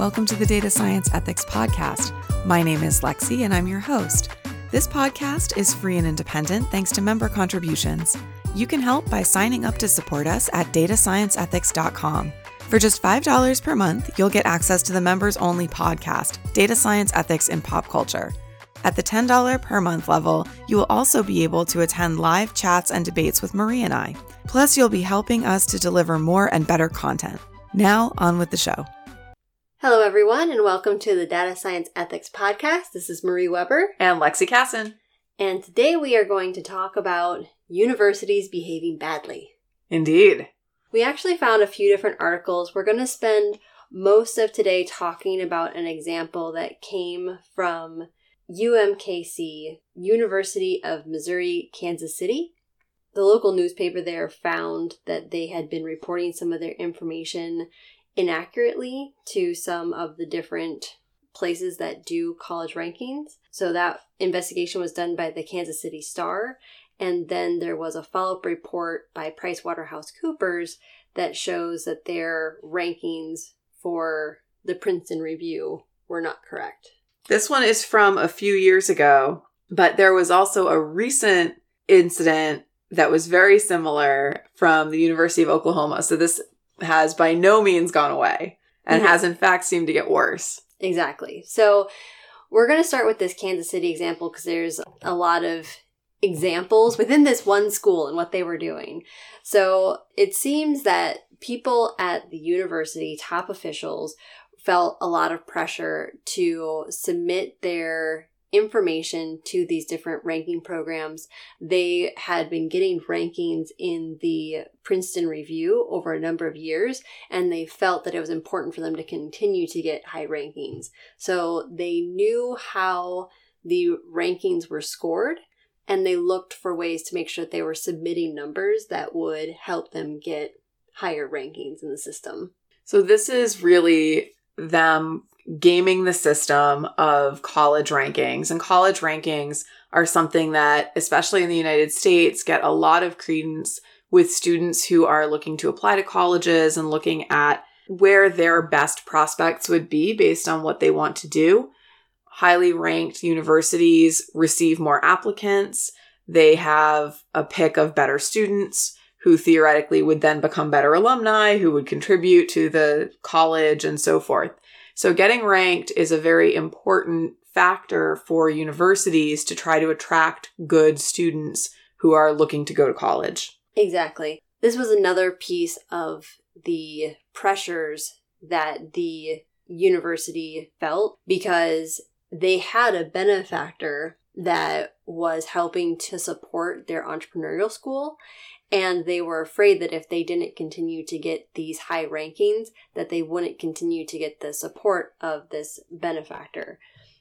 Welcome to the Data Science Ethics Podcast. My name is Lexi, and I'm your host. This podcast is free and independent thanks to member contributions. You can help by signing up to support us at datascienceethics.com. For just $5 per month, you'll get access to the members only podcast, Data Science Ethics in Pop Culture. At the $10 per month level, you will also be able to attend live chats and debates with Marie and I. Plus, you'll be helping us to deliver more and better content. Now, on with the show. Hello, everyone, and welcome to the Data Science Ethics Podcast. This is Marie Weber. And Lexi Kassan. And today we are going to talk about universities behaving badly. Indeed. We actually found a few different articles. We're going to spend most of today talking about an example that came from UMKC, University of Missouri, Kansas City. The local newspaper there found that they had been reporting some of their information inaccurately to some of the different places that do college rankings. So that investigation was done by the Kansas City Star. And then there was a follow up report by PricewaterhouseCoopers that shows that their rankings for the Princeton Review were not correct. This one is from a few years ago, but there was also a recent incident that was very similar from the University of Oklahoma. So this has by no means gone away and mm-hmm. has in fact seemed to get worse. Exactly. So we're going to start with this Kansas City example because there's a lot of examples within this one school and what they were doing. So it seems that people at the university, top officials, felt a lot of pressure to submit their information to these different ranking programs. They had been getting rankings in the Princeton Review over a number of years, and they felt that it was important for them to continue to get high rankings. So they knew how the rankings were scored. And they looked for ways to make sure that they were submitting numbers that would help them get higher rankings in the system. So, this is really them gaming the system of college rankings. And college rankings are something that, especially in the United States, get a lot of credence with students who are looking to apply to colleges and looking at where their best prospects would be based on what they want to do. Highly ranked universities receive more applicants. They have a pick of better students who theoretically would then become better alumni, who would contribute to the college and so forth. So getting ranked is a very important factor for universities to try to attract good students who are looking to go to college. Exactly. This was another piece of the pressures that the university felt because they had a benefactor that was helping to support their entrepreneurial school and they were afraid that if they didn't continue to get these high rankings that they wouldn't continue to get the support of this benefactor.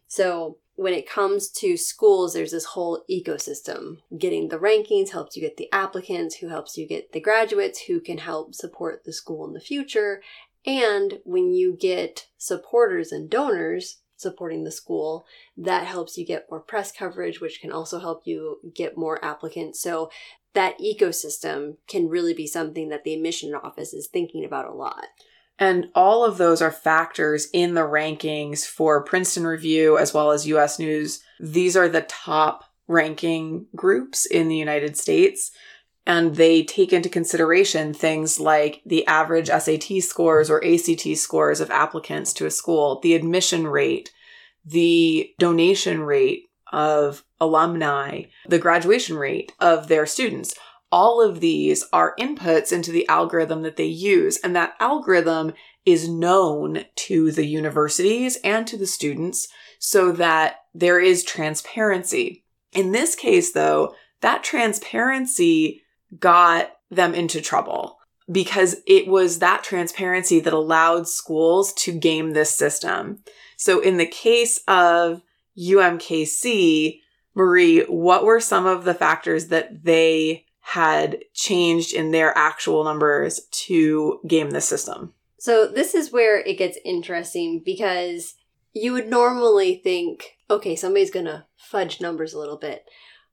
So when it comes to schools there's this whole ecosystem. Getting the rankings helps you get the applicants who helps you get the graduates who can help support the school in the future. And when you get supporters and donors supporting the school, that helps you get more press coverage, which can also help you get more applicants. So that ecosystem can really be something that the admission office is thinking about a lot. And all of those are factors in the rankings for Princeton Review as well as US News. These are the top ranking groups in the United States. And they take into consideration things like the average SAT scores or ACT scores of applicants to a school, the admission rate, the donation rate of alumni, the graduation rate of their students. All of these are inputs into the algorithm that they use, and that algorithm is known to the universities and to the students so that there is transparency. In this case, though, that transparency got them into trouble because it was that transparency that allowed schools to game this system. So in the case of UMKC, Marie, what were some of the factors that they had changed in their actual numbers to game the system? So, this is where it gets interesting because you would normally think, okay, somebody's going to fudge numbers a little bit.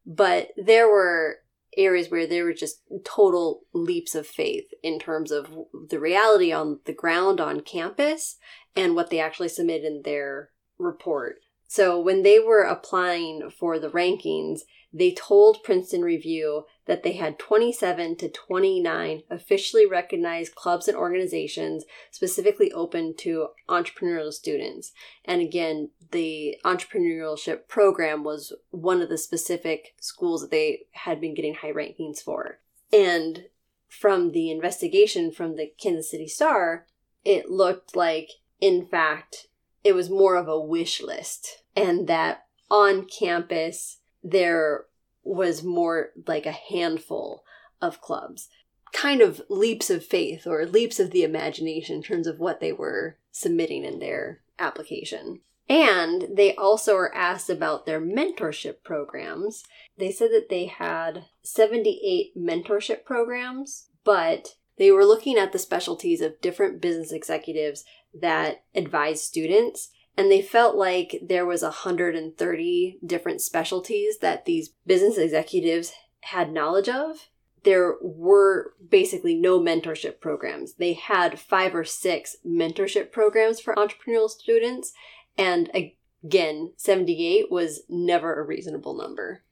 But there were areas where there were just total leaps of faith in terms of the reality on the ground on campus and what they actually submitted in their report. So when they were applying for the rankings, they told Princeton Review that they had 27 to 29 officially recognized clubs and organizations specifically open to entrepreneurial students. And again, the entrepreneurship program was one of the specific schools that they had been getting high rankings for. And from the investigation from the Kansas City Star, it looked like, in fact, it was more of a wish list and that on campus there was more like a handful of clubs kind of leaps of faith or leaps of the imagination in terms of what they were submitting in their application. And they also were asked about their mentorship programs. They said that they had 78 mentorship programs, but they were looking at the specialties of different business executives that advise students and they felt like there was 130 different specialties that these business executives had knowledge of. There were basically no mentorship programs. They had five or six mentorship programs for entrepreneurial students and again 78 was never a reasonable number.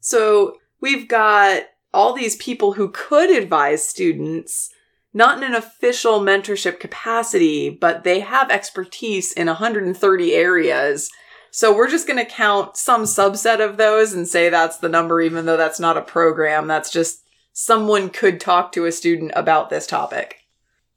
So we've got all these people who could advise students not in an official mentorship capacity, but they have expertise in 130 areas. So we're just going to count some subset of those and say that's the number, even though that's not a program. That's just someone could talk to a student about this topic.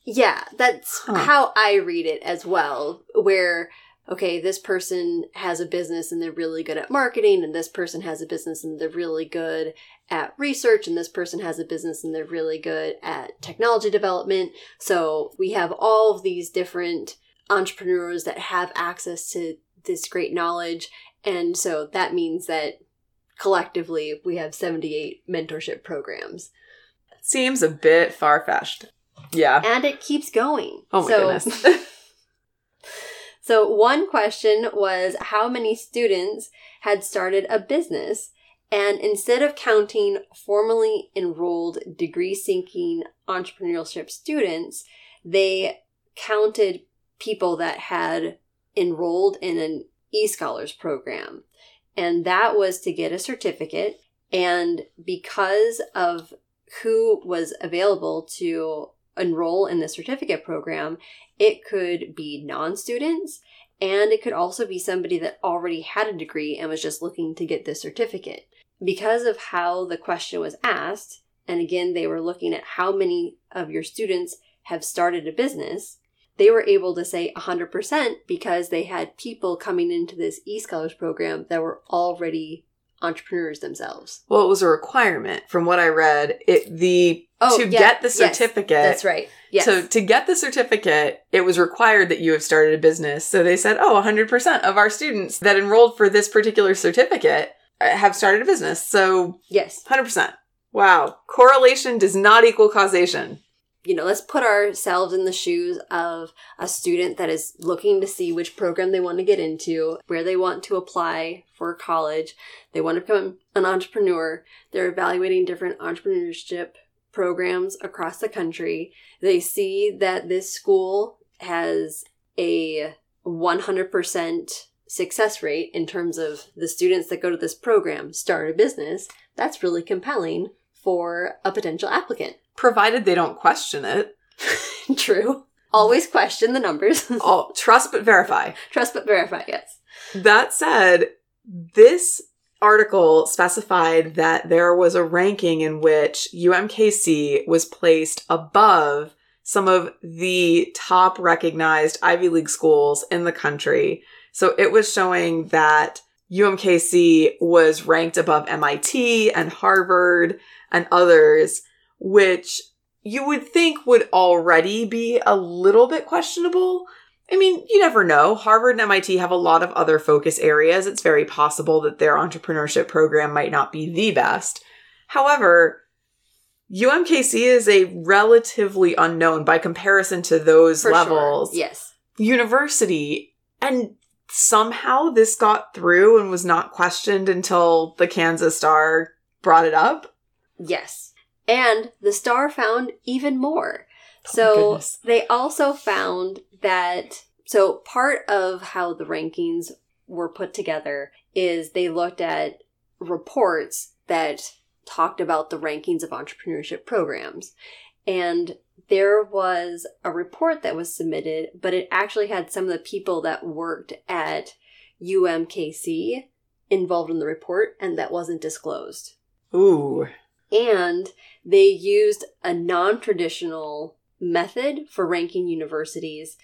Yeah, that's huh. how I read it as well, where okay, this person has a business and they're really good at marketing, and this person has a business and they're really good at research, and this person has a business and they're really good at technology development. So we have all of these different entrepreneurs that have access to this great knowledge. And so that means that collectively we have 78 mentorship programs. Seems a bit far fetched. Yeah. And it keeps going. Oh my so, goodness. So, one question was how many students had started a business? And instead of counting formally enrolled degree seeking entrepreneurship students, they counted people that had enrolled in an e-scholars program. And that was to get a certificate. And because of who was available to enroll in the certificate program, it could be non students and it could also be somebody that already had a degree and was just looking to get the certificate. Because of how the question was asked, and again, they were looking at how many of your students have started a business, they were able to say 100% because they had people coming into this e-scholars program that were already entrepreneurs themselves. Well, it was a requirement from what I read. It the oh, to yeah, get the certificate. Yes, that's right. Yes. So to get the certificate, it was required that you have started a business. So they said, "Oh, 100% of our students that enrolled for this particular certificate uh, have started a business." So Yes. 100%. Wow. Correlation does not equal causation you know, let's put ourselves in the shoes of a student that is looking to see which program they want to get into, where they want to apply for college. They want to become an entrepreneur. They're evaluating different entrepreneurship programs across the country. They see that this school has a 100% success rate in terms of the students that go to this program start a business. That's really compelling for a potential applicant. Provided they don't question it. True. Always question the numbers. oh, trust but verify. Trust but verify, yes. That said, this article specified that there was a ranking in which UMKC was placed above some of the top recognized Ivy League schools in the country. So it was showing that UMKC was ranked above MIT and Harvard and others, which you would think would already be a little bit questionable. I mean, you never know. Harvard and MIT have a lot of other focus areas. It's very possible that their entrepreneurship program might not be the best. However, UMKC is a relatively unknown by comparison to those For levels. Sure. Yes. University. And somehow this got through and was not questioned until the Kansas Star brought it up. Yes. And the star found even more. Oh so they also found that So, part of how the rankings were put together is they looked at reports that talked about the rankings of entrepreneurship programs. And there was a report that was submitted, but it actually had some of the people that worked at UMKC involved in the report, and that wasn't disclosed. Ooh. And they used a non traditional method for ranking universities,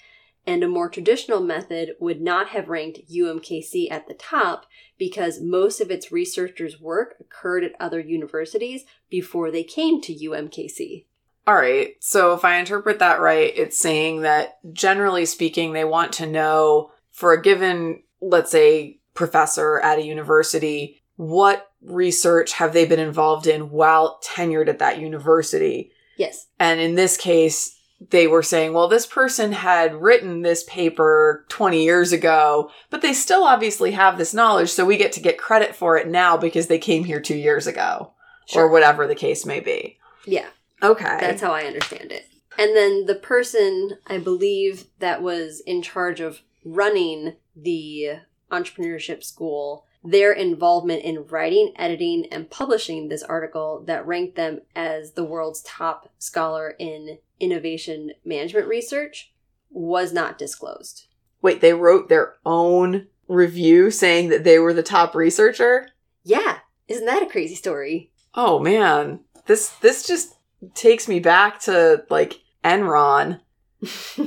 and a more traditional method would not have ranked UMKC at the top because most of its researchers' work occurred at other universities before they came to UMKC. All right. So if I interpret that right, it's saying that generally speaking, they want to know for a given, let's say, professor at a university, what research have they been involved in while tenured at that university? Yes. And in this case, they were saying, well, this person had written this paper 20 years ago, but they still obviously have this knowledge, so we get to get credit for it now because they came here two years ago, Sure. or whatever the case may be. Yeah. Okay. That's how I understand it. And then the person, I believe, that was in charge of running the entrepreneurship school, their involvement in writing, editing, and publishing this article that ranked them as the world's top scholar in innovation management research was not disclosed. Wait, they wrote their own review saying that they were the top researcher? Yeah, isn't that a crazy story? Oh man. This this just takes me back to like Enron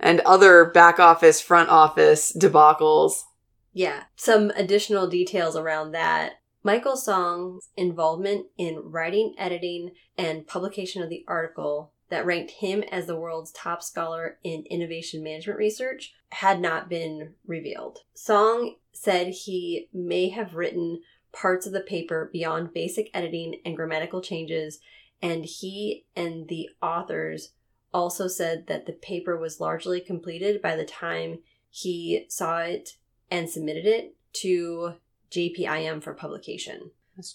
and other back office, front office debacles. Yeah, some additional details around that. Michael Song's involvement in writing, editing, and publication of the article that ranked him as the world's top scholar in innovation management research had not been revealed. Song said he may have written parts of the paper beyond basic editing and grammatical changes, and he and the authors also said that the paper was largely completed by the time he saw it and submitted it to JPIM for publication. That's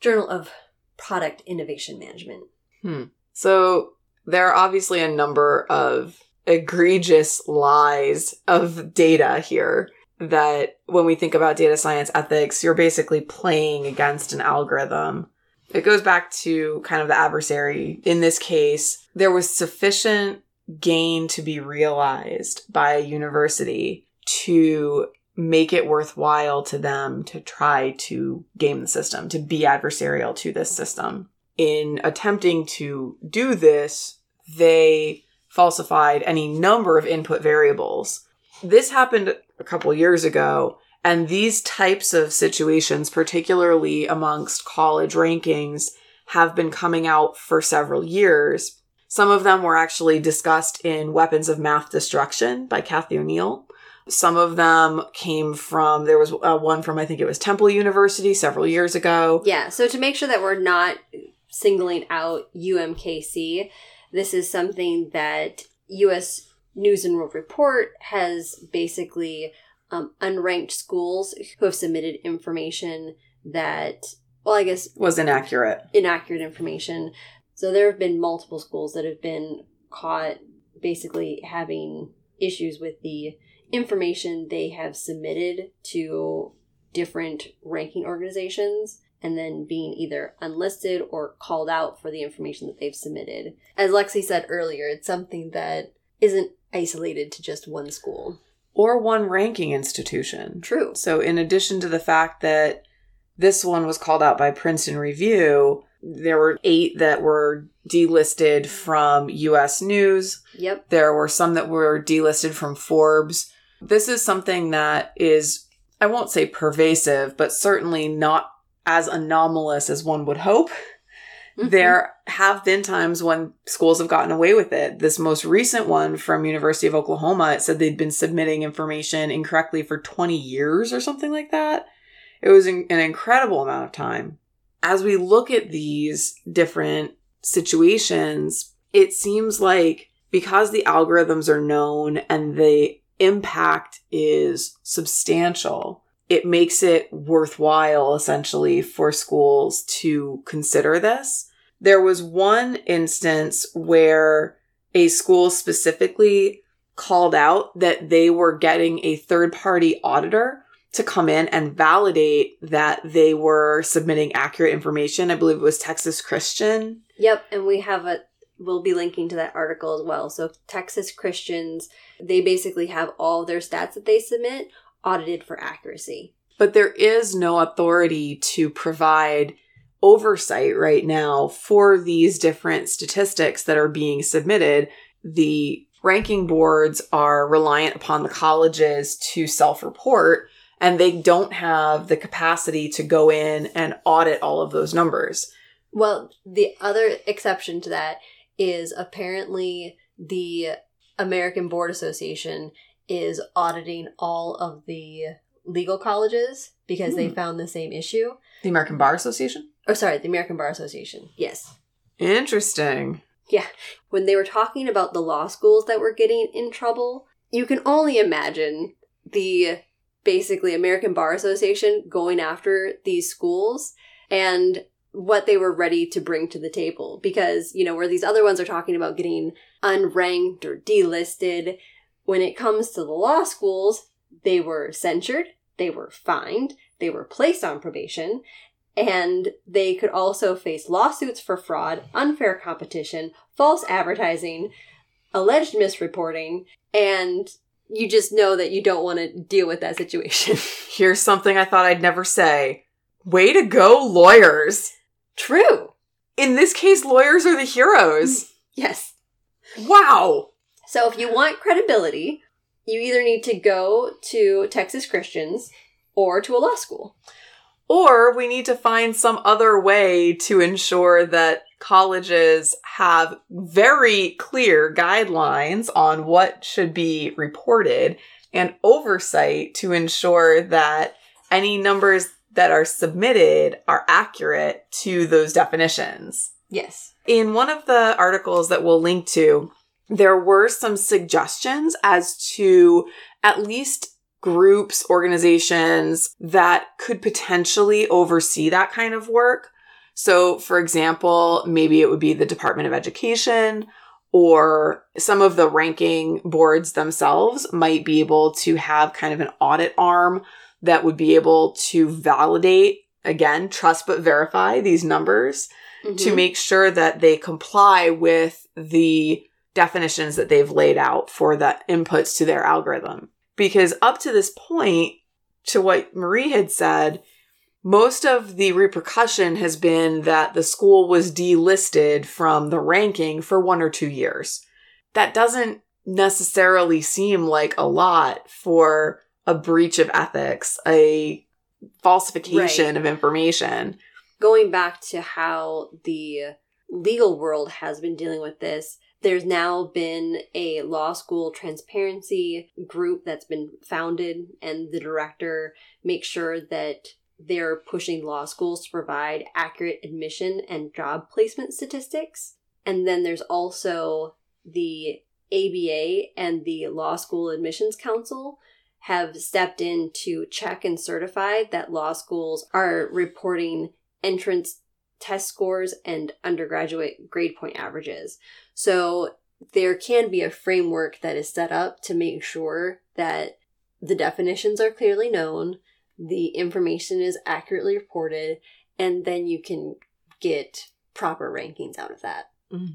Journal of Product Innovation Management. Hmm. So there are obviously a number of egregious lies of data here that when we think about data science ethics, you're basically playing against an algorithm. It goes back to kind of the adversary. In this case, there was sufficient gain to be realized by a university to make it worthwhile to them to try to game the system, to be adversarial to this system. In attempting to do this, they falsified any number of input variables. This happened a couple years ago, and these types of situations, particularly amongst college rankings, have been coming out for several years. Some of them were actually discussed in Weapons of Math Destruction by Cathy O'Neil. Some of them came from, there was uh, one from, I think it was Temple University several years ago. Yeah, so to make sure that we're not singling out UMKC, this is something that US News and World Report has basically um, unranked schools who have submitted information that, well, I guess Was inaccurate. inaccurate information. So there have been multiple schools that have been caught basically having issues with the information they have submitted to different ranking organizations and then being either unlisted or called out for the information that they've submitted. As Lexi said earlier, it's something that isn't isolated to just one school. Or one ranking institution. True. So, in addition to the fact that this one was called out by Princeton Review, there were eight that were delisted from US News. Yep. There were some that were delisted from Forbes. This is something that is, I won't say pervasive, but certainly not as anomalous as one would hope. Mhm. There have been times when schools have gotten away with it. This most recent one from University of Oklahoma, it said they'd been submitting information incorrectly for 20 years or something like that. It was an an incredible amount of time. As we look at these different situations, it seems like because the algorithms are known and the impact is substantial, it makes it worthwhile essentially for schools to consider this. There was one instance where a school specifically called out that they were getting a third party auditor to come in and validate that they were submitting accurate information. I believe it was Texas Christian. Yep, and we have a we'll be linking to that article as well. So Texas Christians, they basically have all their stats that they submit audited for accuracy. But there is no authority to provide oversight right now for these different statistics that are being submitted. The ranking boards are reliant upon the colleges to self report, and they don't have the capacity to go in and audit all of those numbers. Well, the other exception to that is apparently the American Board Association is auditing all of the legal colleges because they Hmm. found the same issue. The American Bar Association? Oh, sorry, the American Bar Association. Yes. Interesting. Yeah. When they were talking about the law schools that were getting in trouble, you can only imagine the basically American Bar Association going after these schools and what they were ready to bring to the table. Because, you know, where these other ones are talking about getting unranked or delisted, when it comes to the law schools, they were censured, they were fined, they were placed on probation, and they could also face lawsuits for fraud, unfair competition, false advertising, alleged misreporting, and you just know that you don't want to deal with that situation. Here's something I thought I'd never say. Way to go, lawyers. True. In this case, lawyers are the heroes. Yes. Wow. So if you want credibility, you either need to go to Texas Christians or to a law school. Or we need to find some other way to ensure that colleges have very clear guidelines on what should be reported and oversight to ensure that any numbers that are submitted are accurate to those definitions. Yes. In one of the articles that we'll link to, there were some suggestions as to at least groups, organizations that could potentially oversee that kind of work. So, for example, maybe it would be the Department of Education or some of the ranking boards themselves might be able to have kind of an audit arm that would be able to validate, again, trust but verify these numbers to Mhm. make sure that they comply with the definitions that they've laid out for the inputs to their algorithm. Because up to this point, to what Marie had said, most of the repercussion has been that the school was delisted from the ranking for one or two years. That doesn't necessarily seem like a lot for a breach of ethics, a falsification Right. of information. going back to how the legal world has been dealing with this, there's now been a law school transparency group that's been founded, and the director makes sure that they're pushing law schools to provide accurate admission and job placement statistics. And then there's also the ABA and the Law School Admissions Council have stepped in to check and certify that law schools are reporting entrance test scores and undergraduate grade point averages. So there can be a framework that is set up to make sure that the definitions are clearly known, the information is accurately reported, and then you can get proper rankings out of that. Mm-hmm.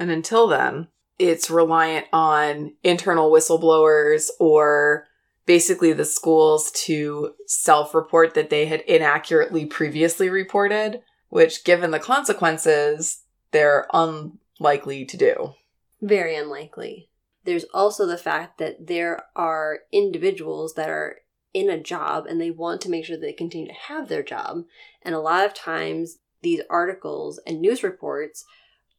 And until then, it's reliant on internal whistleblowers or basically the schools to self report that they had inaccurately previously reported, which, given the consequences, they're unlikely to do. Very unlikely. There's also the fact that there are individuals that are in a job and they want to make sure they continue to have their job. And a lot of times, these articles and news reports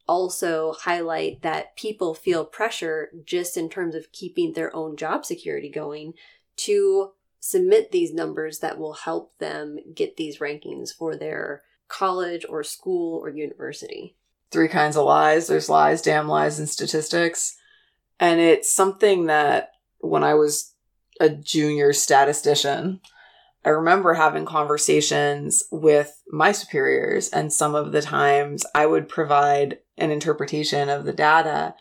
also highlight that people feel pressure just in terms of keeping their own job security going to submit these numbers that will help them get these rankings for their college or school or university. Three kinds of lies there's lies, damn lies, and statistics. And it's something that when I was a junior statistician, I remember having conversations with my superiors, and some of the times I would provide an interpretation of the data,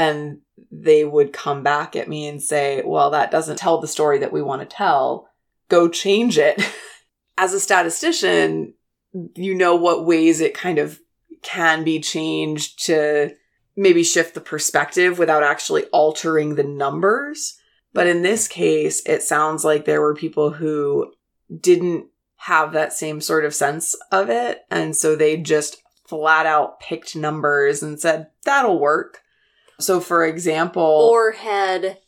and they would come back at me and say, well, that doesn't tell the story that we want to tell. Go change it. As a statistician, you know what ways it kind of can be changed to maybe shift the perspective without actually altering the numbers. But in this case, it sounds like there were people who didn't have that same sort of sense of it. And so they just flat out picked numbers and said, that'll work. So, for example, or had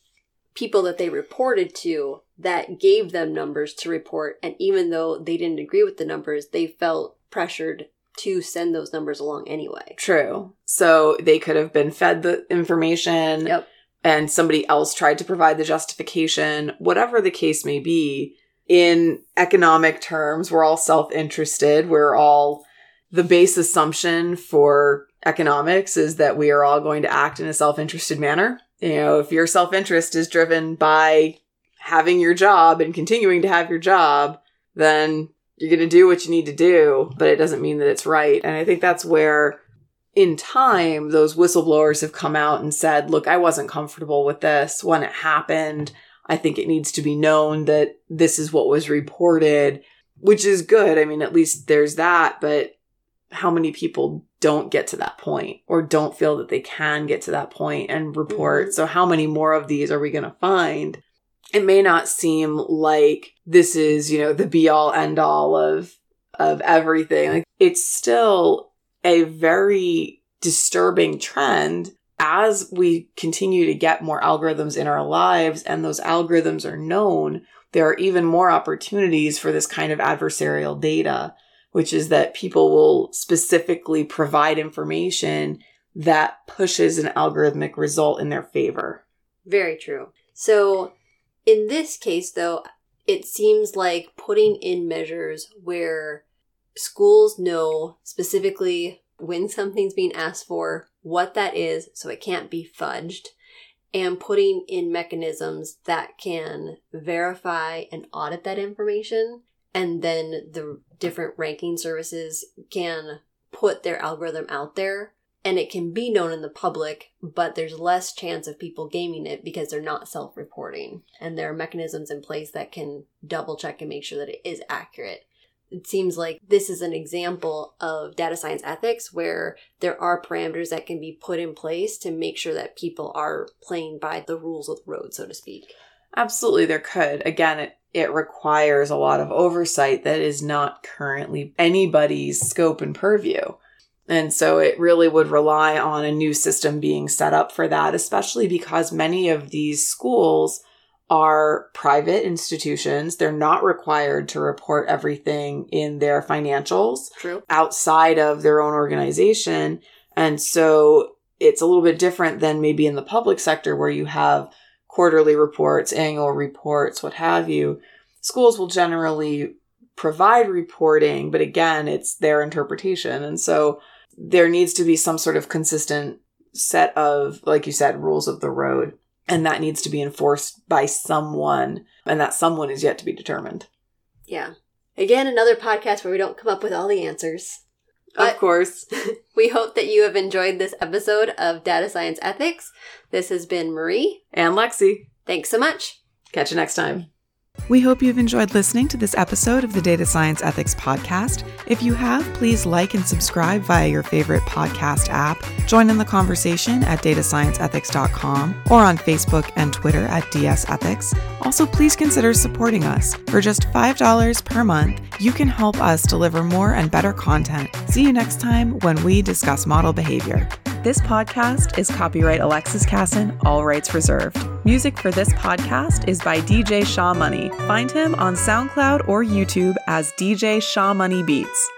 people that they reported to that gave them numbers to report. And even though they didn't agree with the numbers, they felt pressured to send those numbers along anyway. True. So they could have been fed the information. Yep. And somebody else tried to provide the justification, whatever the case may be. In economic terms, we're all self interested. We're all, the base assumption for economics is that we are all going to act in a self interested manner. You know, if your self interest is driven by having your job and continuing to have your job, then you're going to do what you need to do, but it doesn't mean that it's right. And I think that's where in time those whistleblowers have come out and said, look, I wasn't comfortable with this when it happened. I think it needs to be known that this is what was reported, which is good. I mean, at least there's that, but how many people don't get to that point or don't feel that they can get to that point and report? Mm-hmm. So how many more of these are we going to find? it may not seem like this is, you know, the be all end all of of everything. Like it's still a very disturbing trend as we continue to get more algorithms in our lives and those algorithms are known, there are even more opportunities for this kind of adversarial data, which is that people will specifically provide information that pushes an algorithmic result in their favor. Very true. So in this case, though, it seems like putting in measures where schools know specifically when something's being asked for, what that is, so it can't be fudged, and putting in mechanisms that can verify and audit that information. And then the different ranking services can put their algorithm out there and it can be known in the public, but there's less chance of people gaming it because they're not self reporting. And there are mechanisms in place that can double check and make sure that it is accurate. It seems like this is an example of data science ethics where there are parameters that can be put in place to make sure that people are playing by the rules of the road, so to speak. Absolutely, there could. Again, it, it requires a lot of oversight that is not currently anybody's scope and purview. And so it really would rely on a new system being set up for that, especially because many of these schools are private institutions. They're not required to report everything in their financials True. outside of their own organization. And so it's a little bit different than maybe in the public sector where you have quarterly reports, annual reports, what have you. Schools will generally provide reporting, but again, it's their interpretation. And so there needs to be some sort of consistent set of, like you said, rules of the road. And that needs to be enforced by someone. And that someone is yet to be determined. Yeah. Again, another podcast where we don't come up with all the answers. But of course. we hope that you have enjoyed this episode of Data Science Ethics. This has been Marie. And Lexi. Thanks so much. Catch you next time. We hope you've enjoyed listening to this episode of the Data Science Ethics Podcast. If you have, please like and subscribe via your favorite podcast app. Join in the conversation at datascienceethics.com or on Facebook and Twitter at DS Ethics. Also, please consider supporting us. For just $5 per month, you can help us deliver more and better content. See you next time when we discuss model behavior. This podcast is copyright Alexis Kassan, all rights reserved. Music for this podcast is by DJ Shaw Money. Find him on SoundCloud or YouTube as DJ Shaw Money Beats.